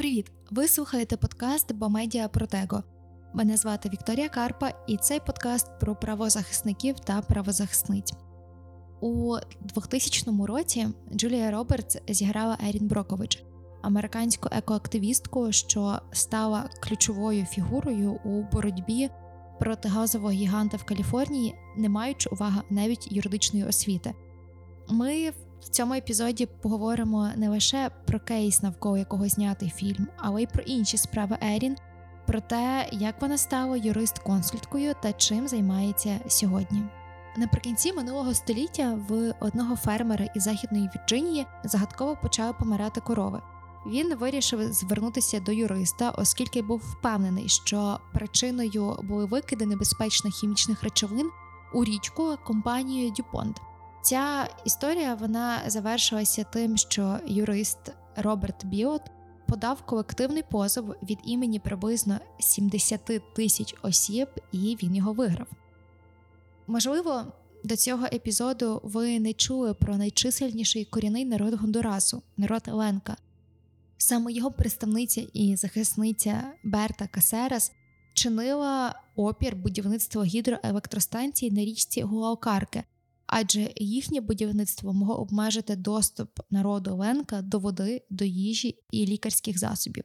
Привіт! Ви слухаєте подкаст Бомедіа Протего. Мене звати Вікторія Карпа, і цей подкаст про правозахисників та правозахисниць. У 2000 році Джулія Робертс зіграла Ерін Брокович, американську екоактивістку, що стала ключовою фігурою у боротьбі проти газового гіганта в Каліфорнії, не маючи уваги навіть юридичної освіти. Ми в цьому епізоді поговоримо не лише про кейс, навколо якого знятий фільм, але й про інші справи Ерін, про те, як вона стала юрист-консульткою та чим займається сьогодні. Наприкінці минулого століття в одного фермера із західної Вірджинії загадково почали помирати корови. Він вирішив звернутися до юриста, оскільки був впевнений, що причиною були викиди небезпечних хімічних речовин у річку компанією Дюпонт. Ця історія вона завершилася тим, що юрист Роберт Біот подав колективний позов від імені приблизно 70 тисяч осіб, і він його виграв. Можливо, до цього епізоду ви не чули про найчисельніший корінний народ Гондурасу, народ Ленка. Саме його представниця і захисниця Берта Касерас чинила опір будівництва гідроелектростанції на річці Гуалкарке, адже їхнє будівництво могло обмежити доступ народу Ленка до води, до їжі і лікарських засобів.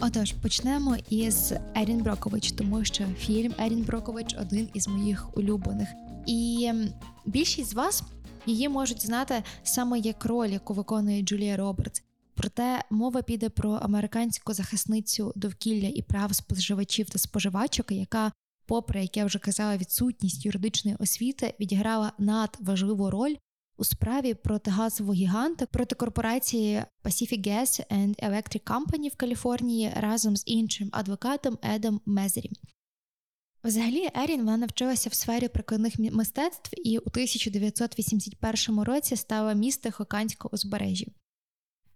Отож, почнемо із Ерін Брокович, тому що фільм Ерін Брокович один із моїх улюблених. І більшість з вас її можуть знати саме як роль, яку виконує Джулія Робертс. Проте мова піде про американську захисницю довкілля і прав споживачів та споживачок, яка, попри як я вже казала, відсутність юридичної освіти, відіграла надважливу роль у справі проти газового гіганта проти корпорації Pacific Gas and Electric Company в Каліфорнії разом з іншим адвокатом Едом Мезері. Взагалі, Ерін вона навчилася в сфері прикладних мистецтв і у 1981 році стала міс Тихоокеанського узбережжя.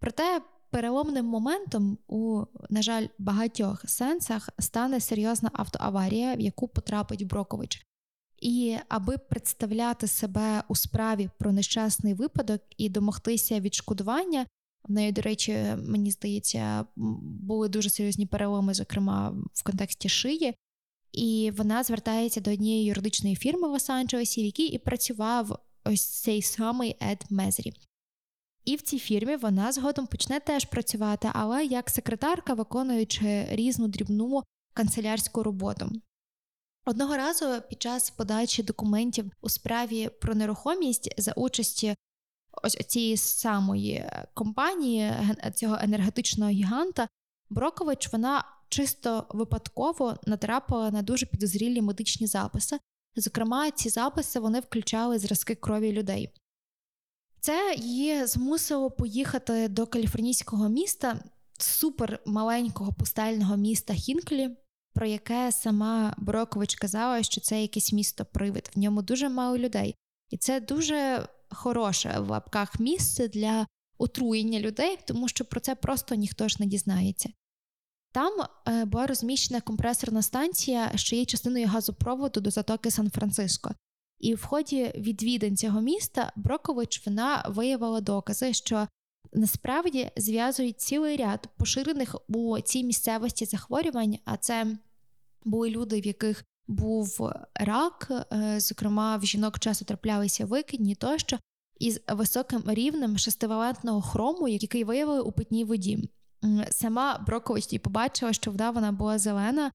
Проте переломним моментом у, на жаль, багатьох сенсах стане серйозна автоаварія, в яку потрапить Брокович. І аби представляти себе у справі про нещасний випадок і домогтися відшкодування, в неї, до речі, мені здається, були дуже серйозні переломи, зокрема в контексті шиї. І вона звертається до однієї юридичної фірми в Лос-Анджелесі, в якій і працював ось цей самий Ед Мезрі. І в цій фірмі вона згодом почне теж працювати, але як секретарка, виконуючи різну дрібну канцелярську роботу. Одного разу під час подачі документів у справі про нерухомість за участі ось цієї самої компанії, цього енергетичного гіганта, Брокович вона чисто випадково натрапила на дуже підозрілі медичні записи. Зокрема, ці записи вони включали зразки крові людей. Це її змусило поїхати до каліфорнійського міста, супер маленького пустельного міста Хінклі, про яке сама Брокович казала, що це якесь місто привид. В ньому дуже мало людей. І це дуже хороше в лапках місце для отруєння людей, тому що про це просто ніхто ж не дізнається. Там е, була розміщена компресорна станція, що є частиною газопроводу до затоки Сан-Франциско. І в ході відвідин цього міста Брокович вона виявила докази, що насправді зв'язують цілий ряд поширених у цій місцевості захворювань, а це були люди, в яких був рак, е, зокрема в жінок часто траплялися викидні тощо, із високим рівнем шестивалентного хрому, який виявили у питній воді. Сама Брокович і побачила, що вода вона була зелена,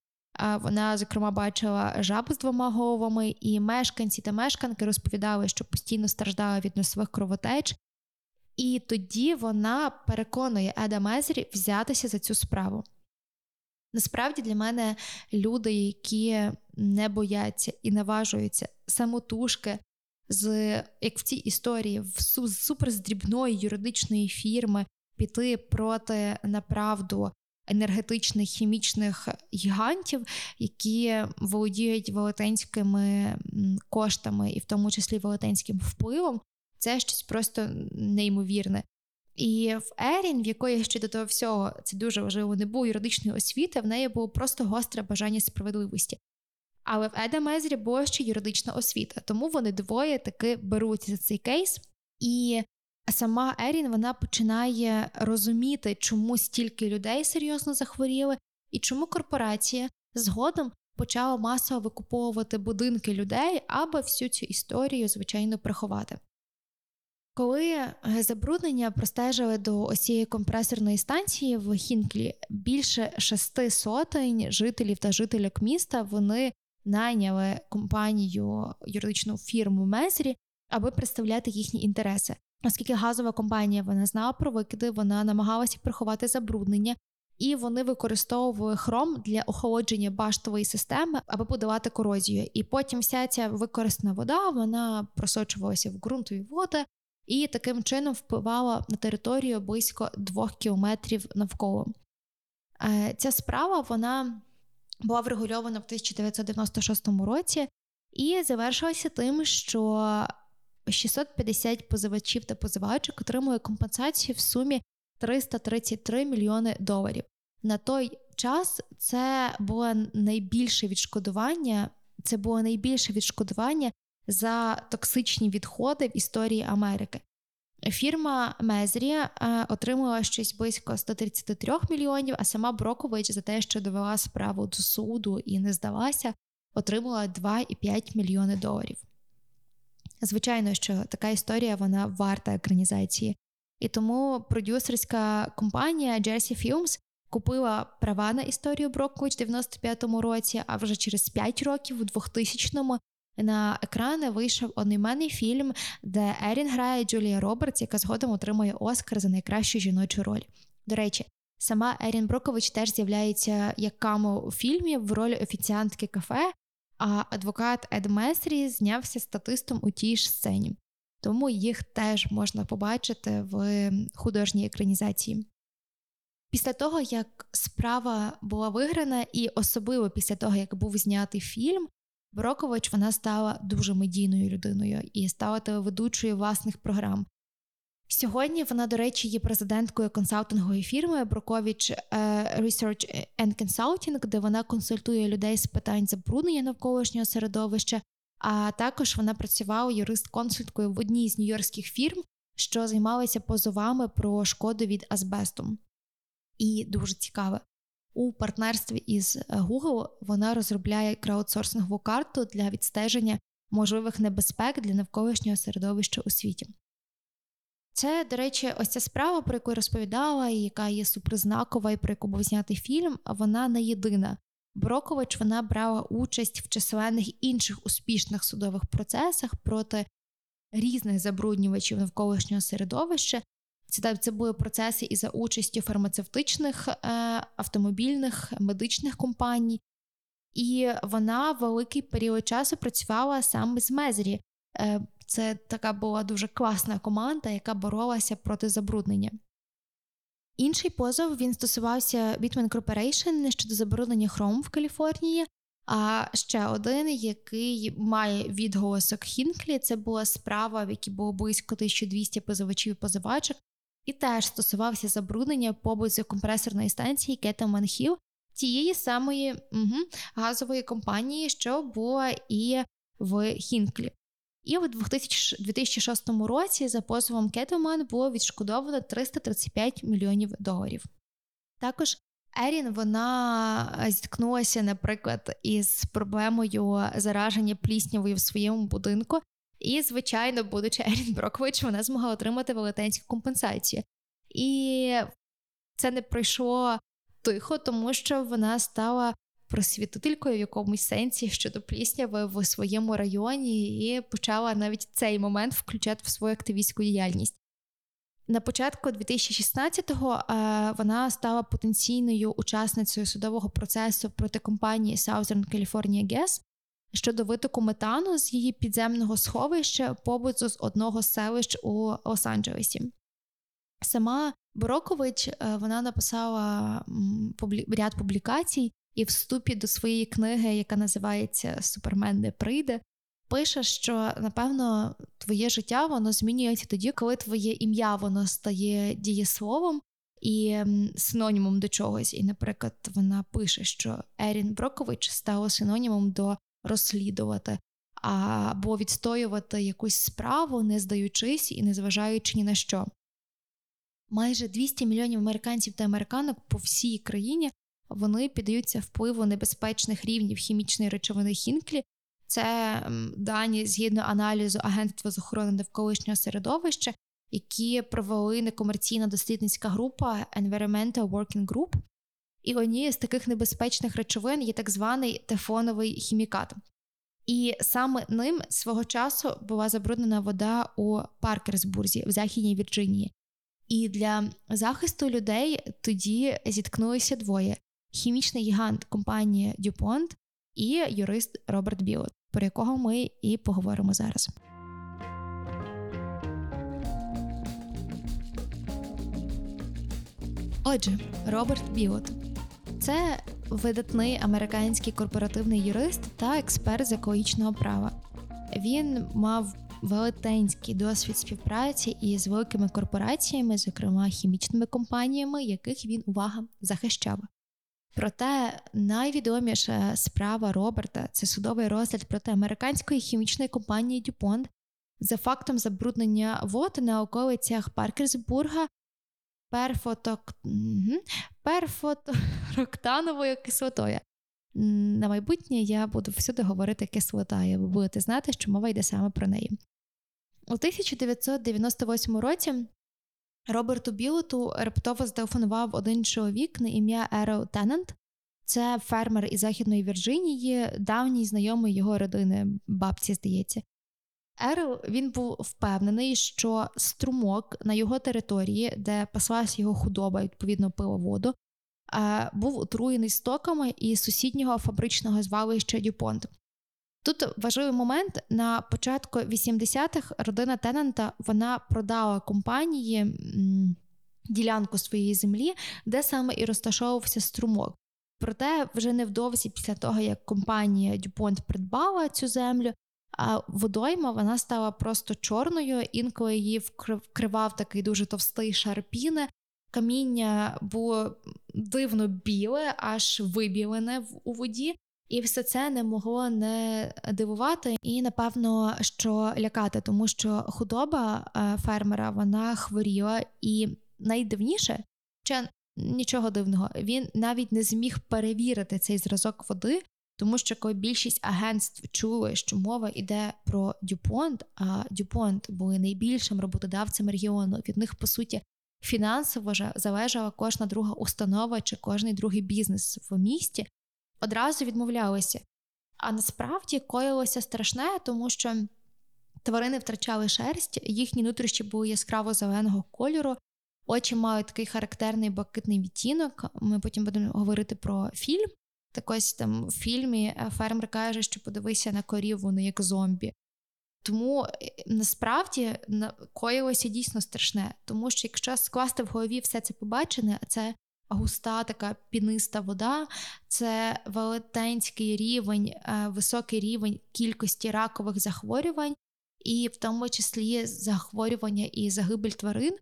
вона, зокрема, бачила жаб з двома головами, і мешканці та мешканки розповідали, що постійно страждали від носових кровотеч. І тоді вона переконує Еда Мезері взятися за цю справу. Насправді для мене люди, які не бояться і наважуються самотужки, з як в цій історії, в суперздрібної юридичної фірми піти проти направду енергетичних хімічних гігантів, які володіють велетенськими коштами, і в тому числі велетенським впливом, це щось просто неймовірне. І в Ерін, в якої ще до того всього це дуже важливо, не було юридичної освіти, в неї було просто гостре бажання справедливості. Але в Еда Мезрі була ще юридична освіта, тому вони двоє таки беруть за цей кейс. І сама Ерін вона починає розуміти, чому стільки людей серйозно захворіли, і чому корпорація згодом почала масово викуповувати будинки людей, аби всю цю історію, звичайно, приховати. Коли е, забруднення простежили до осієї компресорної станції в Хінклі, більше шести сотень жителів та жительок міста вони найняли компанію юридичну фірму Мезрі, аби представляти їхні інтереси. Оскільки газова компанія вона знала про викиди, вона намагалася приховати забруднення, і вони використовували хром для охолодження баштової системи, аби подавати корозію. І потім вся ця використана вода вона просочувалася в ґрунтові води і таким чином впливала на територію близько двох кілометрів навколо. Е, ця справа вона була врегульована в 1996 році і завершилася тим, що 650 позивачів та позивачок отримує компенсацію в сумі 333 мільйони доларів. На той час це було найбільше відшкодування. Це було найбільше відшкодування за токсичні відходи в історії Америки. Фірма Мезрі е, отримала щось близько 133 мільйонів, а сама Брокович за те, що довела справу до суду і не здалася, отримала 2,5 мільйони доларів. Звичайно, що така історія вона варта екранізації. І тому продюсерська компанія Jersey Films купила права на історію Брокович в 95-му році, а вже через 5 років, у 2000-му, на екрани вийшов одноіменний фільм, де Ерін грає Джулія Робертс, яка згодом отримує Оскар за найкращу жіночу роль. До речі, сама Ерін Брокович теж з'являється як камо у фільмі в ролі офіціантки кафе, а адвокат Ед Месрі знявся статистом у тій ж сцені. Тому їх теж можна побачити в художній екранізації. Після того, як справа була виграна, і особливо після того, як був знятий фільм, Брокович вона стала дуже медійною людиною і стала телеведучою власних програм. Сьогодні вона, до речі, є президенткою консалтингової фірми Брокович е, Research and Consulting, де вона консультує людей з питань забруднення навколишнього середовища, а також вона працювала юрист-консульткою в одній з нью-йоркських фірм, що займалися позовами про шкоду від азбесту. І дуже цікаве, у партнерстві із Google вона розробляє краудсорсингову карту для відстеження можливих небезпек для навколишнього середовища у світі. Це, до речі, ось ця справа, про яку я розповідала, і яка є суперзнакова, і про яку був знятий фільм, вона не єдина. Брокович вона брала участь в численних інших успішних судових процесах проти різних забруднювачів навколишнього середовища, це це були процеси і за участю фармацевтичних, е, автомобільних, медичних компаній, і вона великий період часу працювала саме з Мезрі. Це така була дуже класна команда, яка боролася проти забруднення. Інший позов він стосувався Bitman Corporation щодо забруднення хром в Каліфорнії. А ще один, який має відголосок Хінклі, це була справа, в якій було близько 1200 позивачів і позивачок, і теж стосувався забруднення поблизу компресорної станції Кетаман Хіл, тієї самої угу, газової компанії, що була і в Хінклі. І у 2006 році за позовом Кетоман було відшкодовано 335 мільйонів доларів. Також Ерін вона зіткнулася, наприклад, із проблемою зараження пліснявою в своєму будинку, і, звичайно, будучи Ерін Брокович, вона змогла отримати велетенську компенсацію. І це не пройшло тихо, тому що вона стала просвітителькою в якомусь сенсі щодо плісняви в своєму районі, і почала навіть цей момент включати в свою активістську діяльність. На початку 2016-го е, вона стала потенційною учасницею судового процесу проти компанії Southern California Gas, щодо витоку метану з її підземного сховища поблизу з одного з селищ у Лос-Анджелесі. Сама Борокович е, вона написала ряд публікацій і вступі до своєї книги, яка називається Супермен не прийде, пише, що напевно твоє життя воно змінюється тоді, коли твоє ім'я воно стає дієсловом і синонімом до чогось. І, наприклад, вона пише, що Ерін Брокович стала синонімом до розслідувати або відстоювати якусь справу, не здаючись і не зважаючи ні на що. Майже 200 мільйонів американців та американок по всій країні вони піддаються впливу небезпечних рівнів хімічної речовини Хінклі. Це дані згідно аналізу Агентства з охорони навколишнього середовища, які провели некомерційна дослідницька група Environmental Working Group. І однією з таких небезпечних речовин є так званий тефоновий хімікат. І саме ним свого часу була забруднена вода у Паркерсбурзі в Західній Вірджинії. І для захисту людей тоді зіткнулися двоє: хімічний гігант компанії DuPont і юрист Роберт Білот, про якого ми і поговоримо зараз. Отже, Роберт Білот це видатний американський корпоративний юрист та експерт з екологічного права. Він мав велетенський досвід співпраці із великими корпораціями, зокрема хімічними компаніями, яких він увага захищав. Проте найвідоміша справа Роберта це судовий розгляд проти американської хімічної компанії DuPont за фактом забруднення вод на околицях Паркерсбурга перфоток... перфотороктановою кислотою. На майбутнє я буду всюди говорити кислота, і ви будете знати, що мова йде саме про неї. У 1998 році Роберту Білоту раптово зателефонував один чоловік на ім'я Ерол Теннант. Це фермер із Західної Вірджинії, давній знайомий його родини, бабці, здається. Ерл він був впевнений, що струмок на його території, де паслась його худоба, відповідно пила воду, був отруєний стоками із сусіднього фабричного звалища Дюпонт. Тут важливий момент на початку 80-х родина Теннанта вона продала компанії ділянку своєї землі, де саме і розташовувався струмок. Проте вже невдовзі після того, як компанія Дюпонт придбала цю землю, а водойма вона стала просто чорною, інколи її вкривав такий дуже товстий шар піни. Каміння було дивно біле, аж вибілене у воді, і все це не могло не дивувати і, напевно, що лякати, тому що худоба е, фермера вона хворіла, і найдивніше, чи нічого дивного, він навіть не зміг перевірити цей зразок води, тому що коли більшість агентств чули, що мова йде про Дюпонт, а Дюпонт були найбільшим роботодавцем регіону. Від них, по суті, фінансово залежала кожна друга установа чи кожний другий бізнес в місті, одразу відмовлялися. А насправді коїлося страшне, тому що тварини втрачали шерсть, їхні нутрощі були яскраво зеленого кольору, очі мають такий характерний блакитний відтінок. Ми потім будемо говорити про фільм. Так ось там в фільмі е, фермер каже, що подивися на корів, вони як зомбі. Тому е, насправді коїлося дійсно страшне, тому що якщо скласти в голові все це побачене, а це густа, така піниста вода, це велетенський рівень, е, високий рівень кількості ракових захворювань, і в тому числі захворювання і загибель тварин,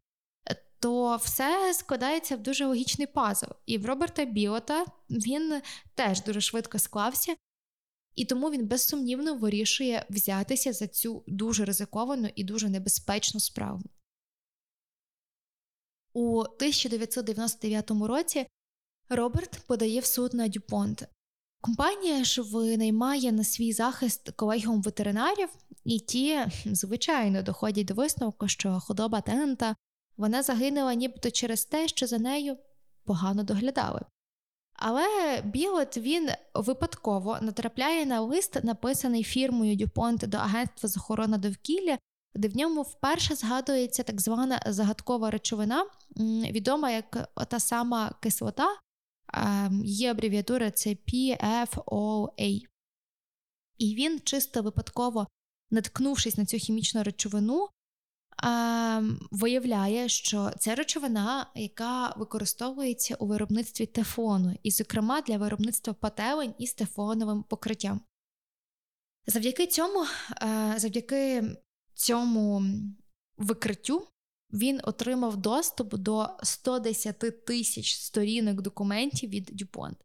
то все складається в дуже логічний пазл. І в Роберта Біота він теж дуже швидко склався, і тому він безсумнівно вирішує взятися за цю дуже ризиковану і дуже небезпечну справу. У 1999 році Роберт подає в суд на Дюпонт. Компанія ж винаймає на свій захист колегіум ветеринарів, і ті, звичайно, доходять до висновку, що худоба Теннента вона загинула нібито через те, що за нею погано доглядали. Але Білот він випадково натрапляє на лист, написаний фірмою Дюпонт до Агентства з охорони довкілля, де в ньому вперше згадується так звана загадкова речовина, відома як та сама кислота, її абревіатура це PFOA. І він чисто випадково, наткнувшись на цю хімічну речовину, виявляє, що це речовина, яка використовується у виробництві тефону, і, зокрема, для виробництва пателень із тефоновим покриттям. Завдяки цьому, завдяки цьому викриттю він отримав доступ до 110 тисяч сторінок документів від Дюпонт.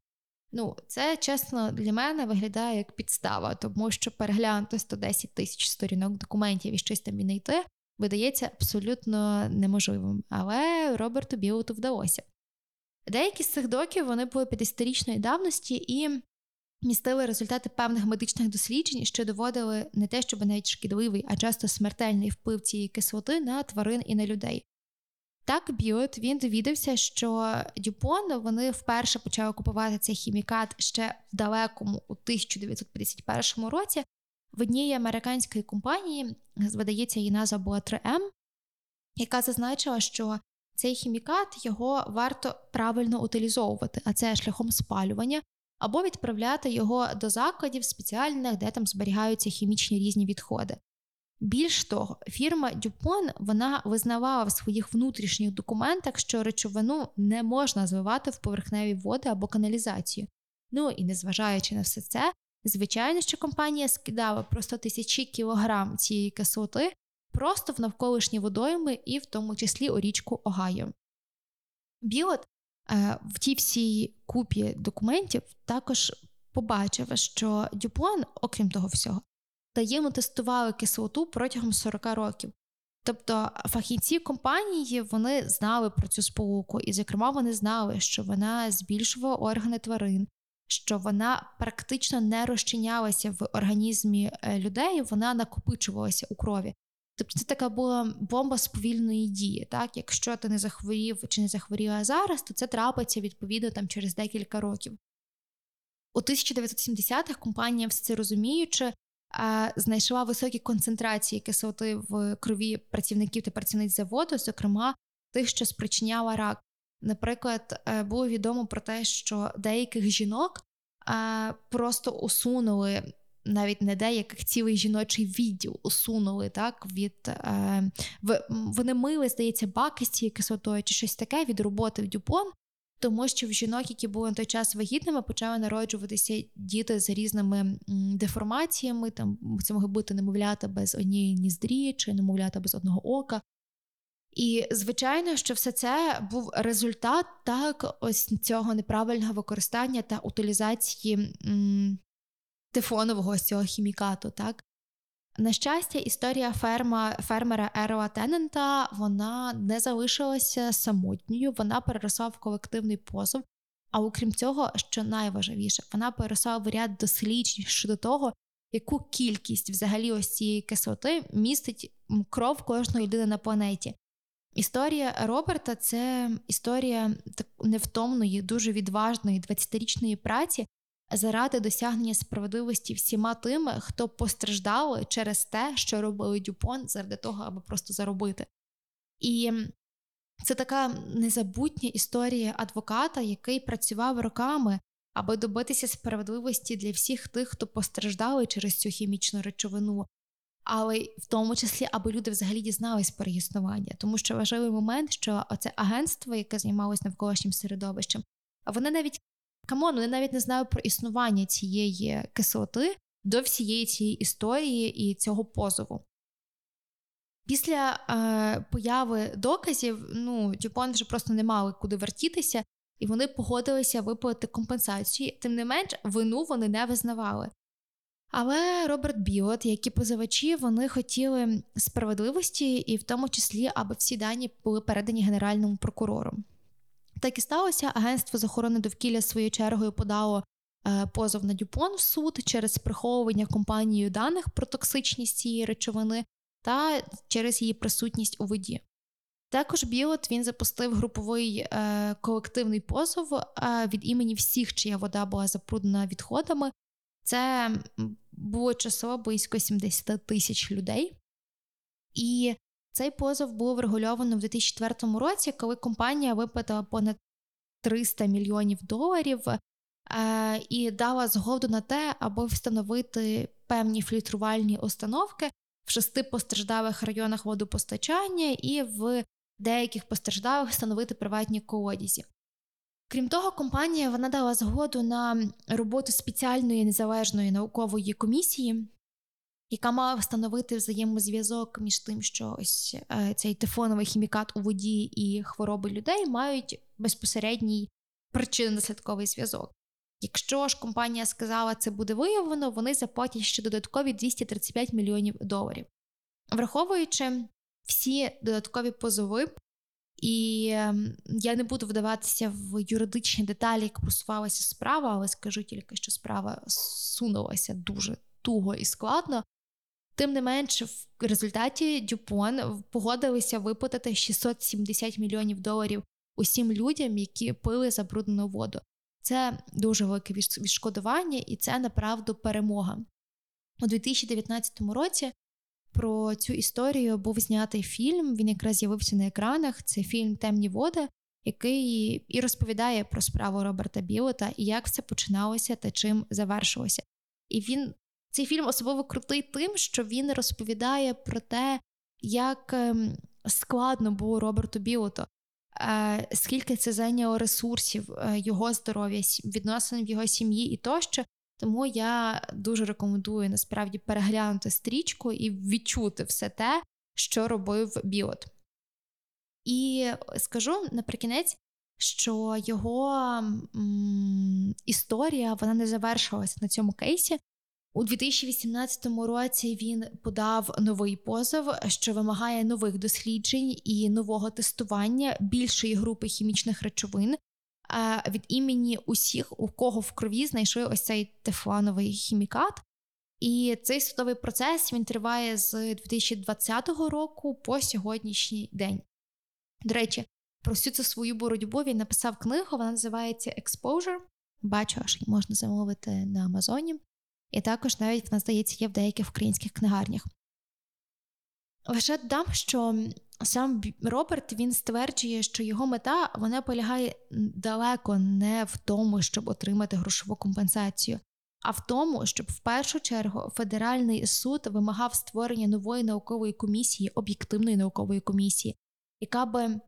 Ну, це чесно для мене виглядає як підстава, тому що переглянути 110 тисяч сторінок документів і щось там віднайти видається абсолютно неможливим. Але Роберту Білоту вдалося. Деякі з цих доків вони були 50-річної давності і містили результати певних медичних досліджень, що доводили не те, щоб навіть шкідливий, а часто смертельний вплив цієї кислоти на тварин і на людей. Так, Біот він довідався, що Дюпон вони вперше почали купувати цей хімікат ще в далекому у 1951 році в одній американської компанії, здається, її назва була 3М, яка зазначила, що цей хімікат його варто правильно утилізовувати, а це шляхом спалювання, або відправляти його до закладів спеціальних, де там зберігаються хімічні різні відходи. Більш того, фірма Дюпон вона визнавала в своїх внутрішніх документах, що речовину не можна зливати в поверхневі води або каналізацію. Ну і незважаючи на все це, звичайно, що компанія скидала просто тисячі кілограм цієї кислоти просто в навколишні водойми і в тому числі у річку Огайо. Білот в тій всій купі документів також побачив, що Дюпон, окрім того всього, таємно тестували кислоту протягом 40 років. Тобто фахівці компанії вони знали про цю сполуку, і, зокрема, вони знали, що вона збільшувала органи тварин, що вона практично не розчинялася в організмі е, людей, вона накопичувалася у крові. Тобто це така була бомба сповільної дії. Так, Якщо ти не захворів чи не захворіла зараз, то це трапиться відповідно там через декілька років. У 1970-х компанія, все це розуміючи, знайшла високі концентрації кислоти в крові працівників та працівниць заводу, зокрема тих, що спричиняла рак. Наприклад, е, було відомо про те, що деяких жінок просто усунули. Навіть не деяких цілий жіночий відділ усунули так від е, вони мили, здається, баки з цією кислотою чи щось таке від роботи в Дюпон, тому що в жінок, які були на той час вагітними, почали народжуватися діти з різними деформаціями. Там це могли бути немовлята без однієї ніздрі чи немовлята без одного ока. І, звичайно, що все це був результат так ось цього неправильного використання та утилізації м, тефонового ось цього хімікату. так. На щастя, історія ферма, фермера Ероа Теннента вона не залишилася самотньою, вона переросла в колективний позов. А окрім цього, що найважливіше, вона переросла в ряд досліджень щодо того, яку кількість взагалі ось цієї кислоти містить кров кожної людини на планеті. Історія Роберта це історія невтомної, дуже відважної 20-річної праці заради досягнення справедливості всіма тими, хто постраждали через те, що робили Дюпон, заради того, аби просто заробити. І це така незабутня історія адвоката, який працював роками, аби добитися справедливості для всіх тих, хто постраждали через цю хімічну речовину але в тому числі, аби люди взагалі дізнались про існування. Тому що важливий момент, що оце агентство, яке займалось навколишнім середовищем, вони навіть come on, вони навіть не знають про існування цієї кислоти до всієї цієї історії і цього позову. Після е, появи доказів, ну, Дюпон вже просто не мали куди вертітися, і вони погодилися виплатити компенсацію. Тим не менш, вину вони не визнавали. Але Роберт Біот, як і позивачі, вони хотіли справедливості, і в тому числі, аби всі дані були передані генеральному прокурору. Так і сталося. Агентство з охорони довкілля своєю чергою подало е, позов на Дюпон в суд через приховування компанією даних про токсичність цієї речовини та через її присутність у воді. Також Біот він запустив груповий е, колективний позов е, від імені всіх, чия вода була запруднена відходами. Це було число близько 70 тисяч людей. І цей позов було врегульовано в 2004 році, коли компанія виплатила понад 300 мільйонів доларів е, і дала згоду на те, аби встановити певні фільтрувальні установки в шести постраждалих районах водопостачання і в деяких постраждалих встановити приватні колодязі. Крім того, компанія вона дала згоду на роботу спеціальної незалежної наукової комісії, яка мала встановити взаємозв'язок між тим, що ось е, цей тефоновий хімікат у воді і хвороби людей мають безпосередній причинно-наслідковий зв'язок. Якщо ж компанія сказала, це буде виявлено, вони заплатять ще додаткові 235 мільйонів доларів. Враховуючи всі додаткові позови, і ем, я не буду вдаватися в юридичні деталі, як просувалася справа, але скажу тільки, що справа сунулася дуже туго і складно. Тим не менш, в результаті Дюпон погодилися виплатити 670 мільйонів доларів усім людям, які пили забруднену воду. Це дуже велике відшкодування, і це направду перемога. У 2019 році про цю історію був знятий фільм. Він якраз з'явився на екранах. Це фільм Темні води, який і розповідає про справу Роберта Білота і як все починалося та чим завершилося. І він цей фільм особливо крутий тим, що він розповідає про те, як ем, складно було Роберту Білоту, е, скільки це зайняло ресурсів, е, його здоров'я, відносин в його сім'ї і тощо. Тому я дуже рекомендую насправді переглянути стрічку і відчути все те, що робив Білот. І скажу наприкінець, що його м, історія вона не завершилася на цьому кейсі. У 2018 році він подав новий позов, що вимагає нових досліджень і нового тестування більшої групи хімічних речовин від імені усіх, у кого в крові знайшли ось цей тефлановий хімікат. І цей судовий процес він триває з 2020 року по сьогоднішній день. До речі, про всю цю свою боротьбу він написав книгу, вона називається Exposure. Бачу, аж її можна замовити на Амазоні. І також навіть вона здається є в деяких українських книгарнях. Лише додам, що сам Роберт він стверджує, що його мета вона полягає далеко не в тому, щоб отримати грошову компенсацію, а в тому, щоб в першу чергу федеральний суд вимагав створення нової наукової комісії, об'єктивної наукової комісії, яка би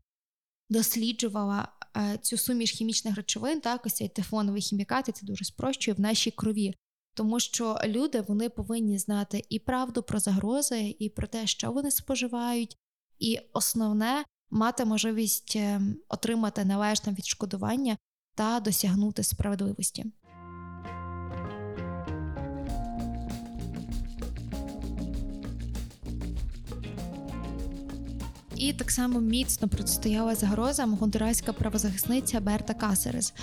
досліджувала е, цю суміш хімічних речовин, так ось цей тефлоновий хімікат, це дуже спрощує в нашій крові. Тому що люди вони повинні знати і правду про загрози, і про те, що вони споживають, і основне мати можливість ем, отримати належне відшкодування та досягнути справедливості. І так само міцно протистояла загрозам гондураська правозахисниця Берта Касерес.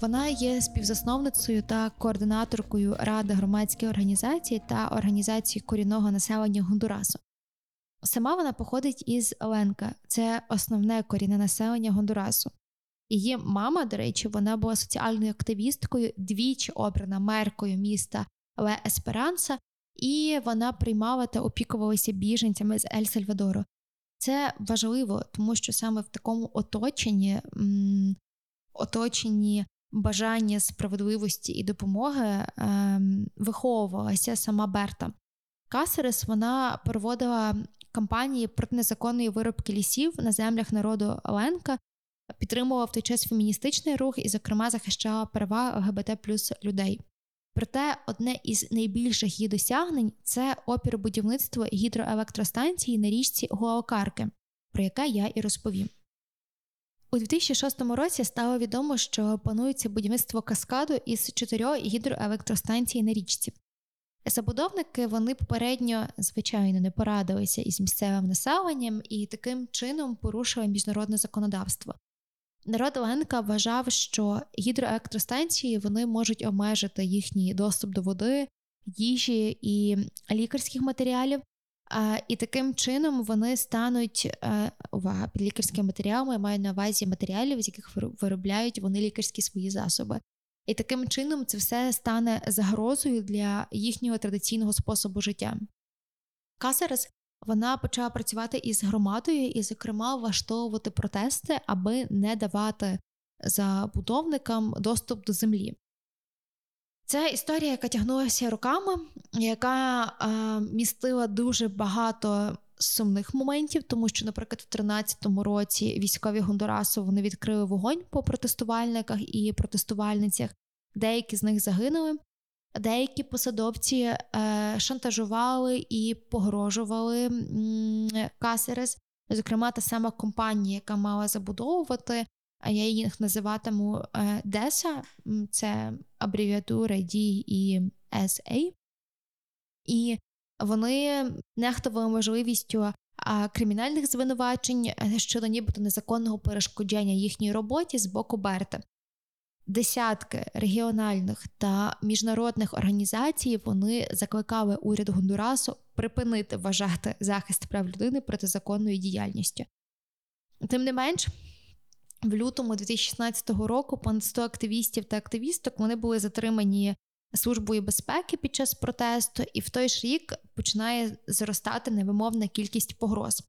Вона є співзасновницею та координаторкою ради громадської організації та організації корінного населення Гондурасу. Сама вона походить із Оленка, це основне корінне населення Гондурасу. Її мама, до речі, вона була соціальною активісткою, двічі обрана меркою міста Ле Есперанса, і вона приймала та опікувалася біженцями з Ель Сальвадору. Це важливо, тому що саме в такому оточенні, оточенні бажання справедливості і допомоги е, виховувалася сама Берта. Касерес вона проводила кампанії проти незаконної виробки лісів на землях народу Оленка, підтримувала в той час феміністичний рух і, зокрема, захищала права ЛГБТ плюс людей. Проте одне із найбільших її досягнень це опір будівництва гідроелектростанції на річці Гуаокарки, про яке я і розповім. У 2006 році стало відомо, що планується будівництво каскаду із чотирьох гідроелектростанцій на річці. Забудовники вони попередньо, звичайно, не порадилися із місцевим населенням і таким чином порушили міжнародне законодавство. Народ Ленка вважав, що гідроелектростанції вони можуть обмежити їхній доступ до води, їжі і лікарських матеріалів, і таким чином вони стануть е, увага під лікарськими матеріалами, я маю на увазі матеріалів, з яких виробляють вони лікарські свої засоби. І таким чином це все стане загрозою для їхнього традиційного способу життя. Касерес вона почала працювати із громадою і, зокрема, влаштовувати протести, аби не давати забудовникам доступ до землі. Це історія, яка тягнулася роками, яка е, містила дуже багато сумних моментів, тому що, наприклад, в 2013 році військові Гондурасу вони відкрили вогонь по протестувальниках і протестувальницях. Деякі з них загинули. Деякі посадовці е, шантажували і погрожували Касерес, зокрема, та сама компанія, яка мала забудовувати, а я їх називатиму DESA, це абревіатура D і SA. І вони нехтували можливістю кримінальних звинувачень щодо нібито незаконного перешкодження їхній роботі з боку Берта. Десятки регіональних та міжнародних організацій вони закликали уряд Гондурасу припинити вважати захист прав людини протизаконною діяльністю. Тим не менш, в лютому 2016 року понад 100 активістів та активісток вони були затримані службою безпеки під час протесту, і в той ж рік починає зростати невимовна кількість погроз.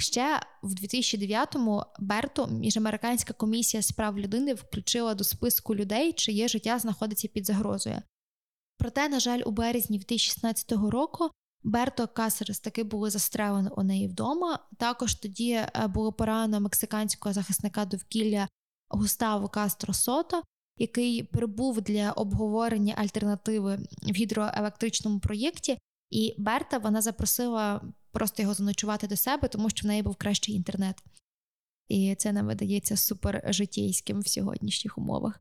Ще в 2009-му Берту міжамериканська комісія з прав людини включила до списку людей, чиє життя знаходиться під загрозою. Проте, на жаль, у березні 2016 року Берто Касерес таки було застрелено у неї вдома. Також тоді е, було поранено мексиканського захисника довкілля Густаво Кастро Сото, який прибув для обговорення альтернативи в гідроелектричному проєкті. І Берта вона запросила просто його заночувати до себе, тому що в неї був кращий інтернет. І це нам видається супер житейським в сьогоднішніх умовах.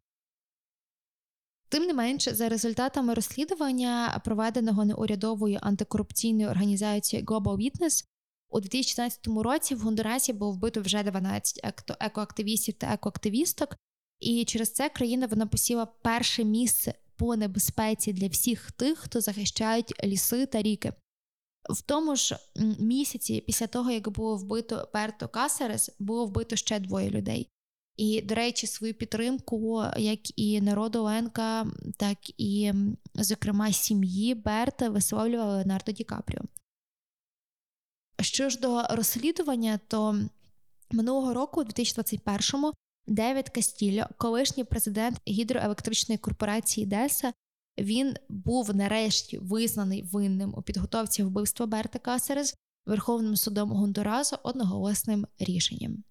Тим не менше, за результатами розслідування, проведеного неурядовою антикорупційною організацією Global Witness, у 2016 році в Гондурасі було вбито вже 12 екоактивістів та екоактивісток, і через це країна вона посіла перше місце по небезпеці для всіх тих, хто захищають ліси та ріки. В тому ж місяці, після того, як було вбито Перто Касерес, було вбито ще двоє людей. І, до речі, свою підтримку, як і народу Ленка, так і, зокрема, сім'ї Берта висловлював Леонардо Ді Капріо. Що ж до розслідування, то минулого року, у 2021-му, Девід Кастільо, колишній президент гідроелектричної корпорації Деса, він був нарешті визнаний винним у підготовці вбивства Берта Касерес Верховним судом Гондуразу одноголосним рішенням.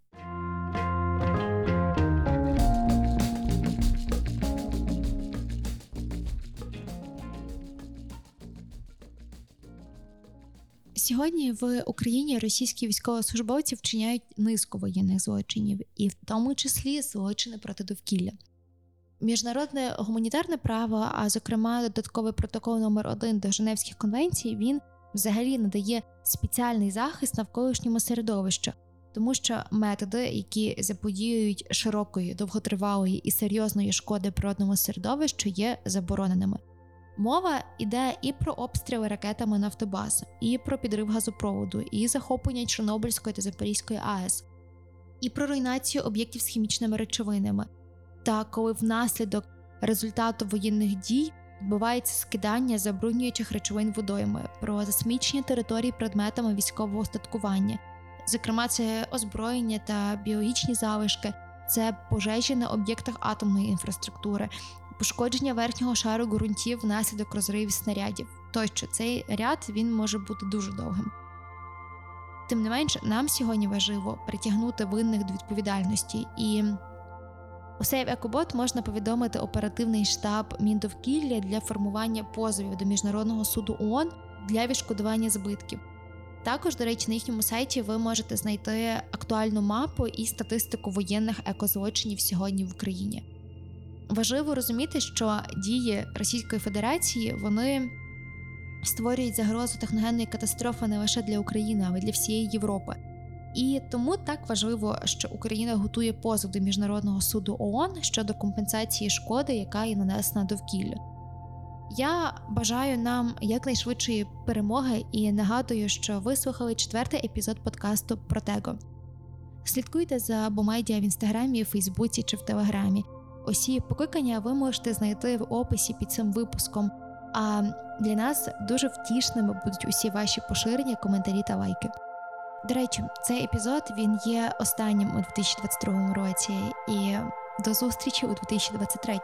Сьогодні в Україні російські військовослужбовці вчиняють низку воєнних злочинів, і в тому числі злочини проти довкілля. Міжнародне гуманітарне право, а зокрема, додатковий протокол номер 1 до Женевських конвенцій, він взагалі надає спеціальний захист навколишньому середовищу, тому що методи, які заподіюють широкої, довготривалої і серйозної шкоди природному середовищу, є забороненими. Мова йде і про обстріли ракетами Нафтобаз, і про підрив газопроводу, і захоплення Чорнобильської та Запорізької АЕС, і про руйнацію об'єктів з хімічними речовинами. Та коли внаслідок результату воєнних дій відбувається скидання забруднюючих речовин водойми, про засмічення територій предметами військового остаткування, зокрема, це озброєння та біологічні залишки, це пожежі на об'єктах атомної інфраструктури, пошкодження верхнього шару ґрунтів внаслідок розривів снарядів. Тощо цей ряд він може бути дуже довгим. Тим не менш, нам сьогодні важливо притягнути винних до відповідальності, і у Save Екобот можна повідомити оперативний штаб Міндовкілля для формування позовів до Міжнародного суду ООН для відшкодування збитків. Також, до речі, на їхньому сайті ви можете знайти актуальну мапу і статистику воєнних екозлочинів сьогодні в Україні. Важливо розуміти, що дії Російської Федерації вони створюють загрозу техногенної катастрофи не лише для України, але й для всієї Європи. І тому так важливо, що Україна готує позов до міжнародного суду ООН щодо компенсації шкоди, яка є нанесена довкіллю. Я бажаю нам якнайшвидшої перемоги і нагадую, що ви слухали четвертий епізод подкасту Протего. Слідкуйте за Бомедіа в інстаграмі, Фейсбуці чи в Телеграмі. Усі покликання ви можете знайти в описі під цим випуском. А для нас дуже втішними будуть усі ваші поширення, коментарі та лайки. До речі, цей епізод він є останнім у 2022 році, і до зустрічі у 2023.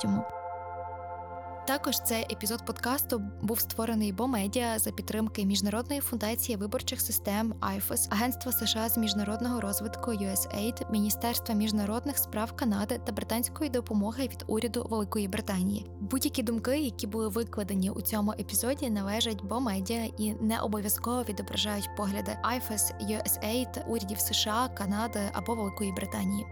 Також цей епізод подкасту був створений Бомедіа за підтримки Міжнародної фундації виборчих систем IFES, Агентства США з міжнародного розвитку USAID, Міністерства міжнародних справ Канади та британської допомоги від уряду Великої Британії. Будь-які думки, які були викладені у цьому епізоді, належать Бомедіа і не обов'язково відображають погляди IFES, USAID, урядів США, Канади або Великої Британії.